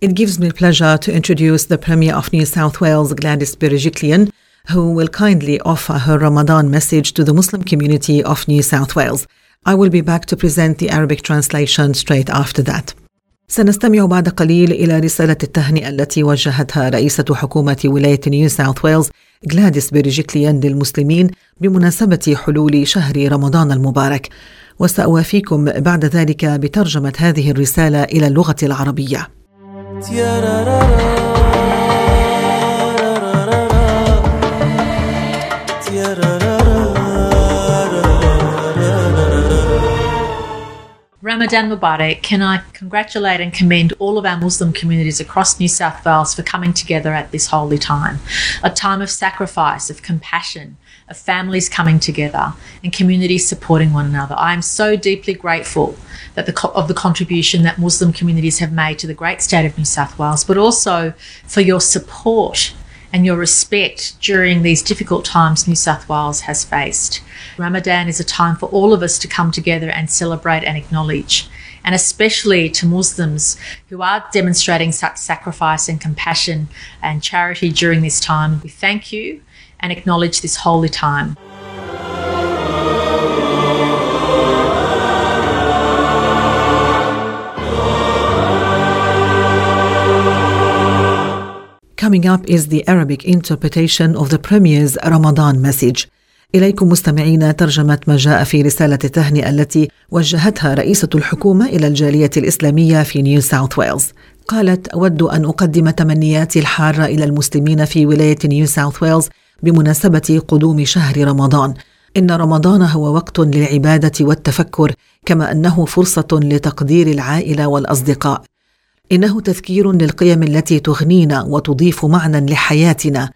It gives me pleasure to introduce the Premier of New South Wales, Gladys Berejiklian, who will kindly offer her Ramadan message to the Muslim community of New South Wales. I will be back to present the Arabic translation straight after that. سنستمع بعد قليل إلى رسالة التهنئة التي وجهتها رئيسة حكومة ولاية نيو ساوث ويلز غلاديس بيرجيكليان للمسلمين بمناسبة حلول شهر رمضان المبارك وسأوافيكم بعد ذلك بترجمة هذه الرسالة إلى اللغة العربية Tierra. Ramadan Mubarak, can I congratulate and commend all of our Muslim communities across New South Wales for coming together at this holy time, a time of sacrifice, of compassion, of families coming together and communities supporting one another. I am so deeply grateful that the, of the contribution that Muslim communities have made to the great state of New South Wales, but also for your support and your respect during these difficult times New South Wales has faced. Ramadan is a time for all of us to come together and celebrate and acknowledge. And especially to Muslims who are demonstrating such sacrifice and compassion and charity during this time, we thank you and acknowledge this holy time. Coming up is the Arabic interpretation of the Premier's Ramadan message. إليكم مستمعينا ترجمة ما جاء في رسالة التهنئة التي وجهتها رئيسة الحكومة إلى الجالية الإسلامية في نيو ساوث ويلز. قالت: أود أن أقدم تمنياتي الحارة إلى المسلمين في ولاية نيو ساوث ويلز بمناسبة قدوم شهر رمضان. إن رمضان هو وقت للعبادة والتفكر، كما أنه فرصة لتقدير العائلة والأصدقاء. إنه تذكير للقيم التي تغنينا وتضيف معنى لحياتنا.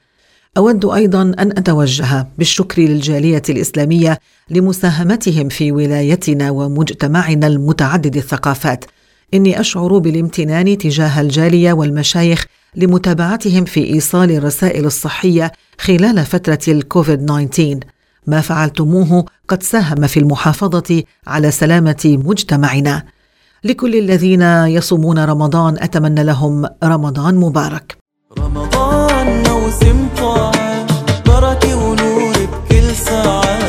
أود أيضا أن أتوجه بالشكر للجالية الإسلامية لمساهمتهم في ولايتنا ومجتمعنا المتعدد الثقافات. إني أشعر بالامتنان تجاه الجالية والمشايخ لمتابعتهم في إيصال الرسائل الصحية خلال فترة الكوفيد 19 ما فعلتموه قد ساهم في المحافظة على سلامة مجتمعنا. لكل الذين يصومون رمضان أتمنى لهم رمضان مبارك. رمضان موسم طاعة بركة ونور بكل ساعة.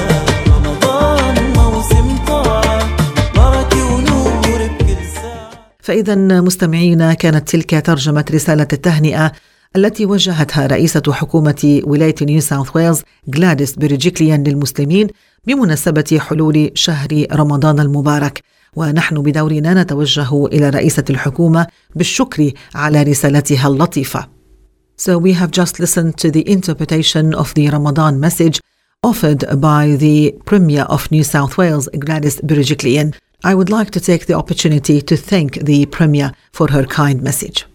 رمضان موسم طاعة بركة ونور بكل ساعة. فإذا مستمعينا كانت تلك ترجمة رسالة التهنئة التي وجهتها رئيسة حكومة ولاية نيو ساوث ويلز غلاديس بريجيكليان للمسلمين بمناسبة حلول شهر رمضان المبارك. ونحن بدورنا نتوجه إلى رئيسة الحكومة بالشكر على رسالتها اللطيفة. So we have just listened to the interpretation of the Ramadan message offered by the Premier of New South Wales, Gladys Berejiklian. I would like to take the opportunity to thank the Premier for her kind message.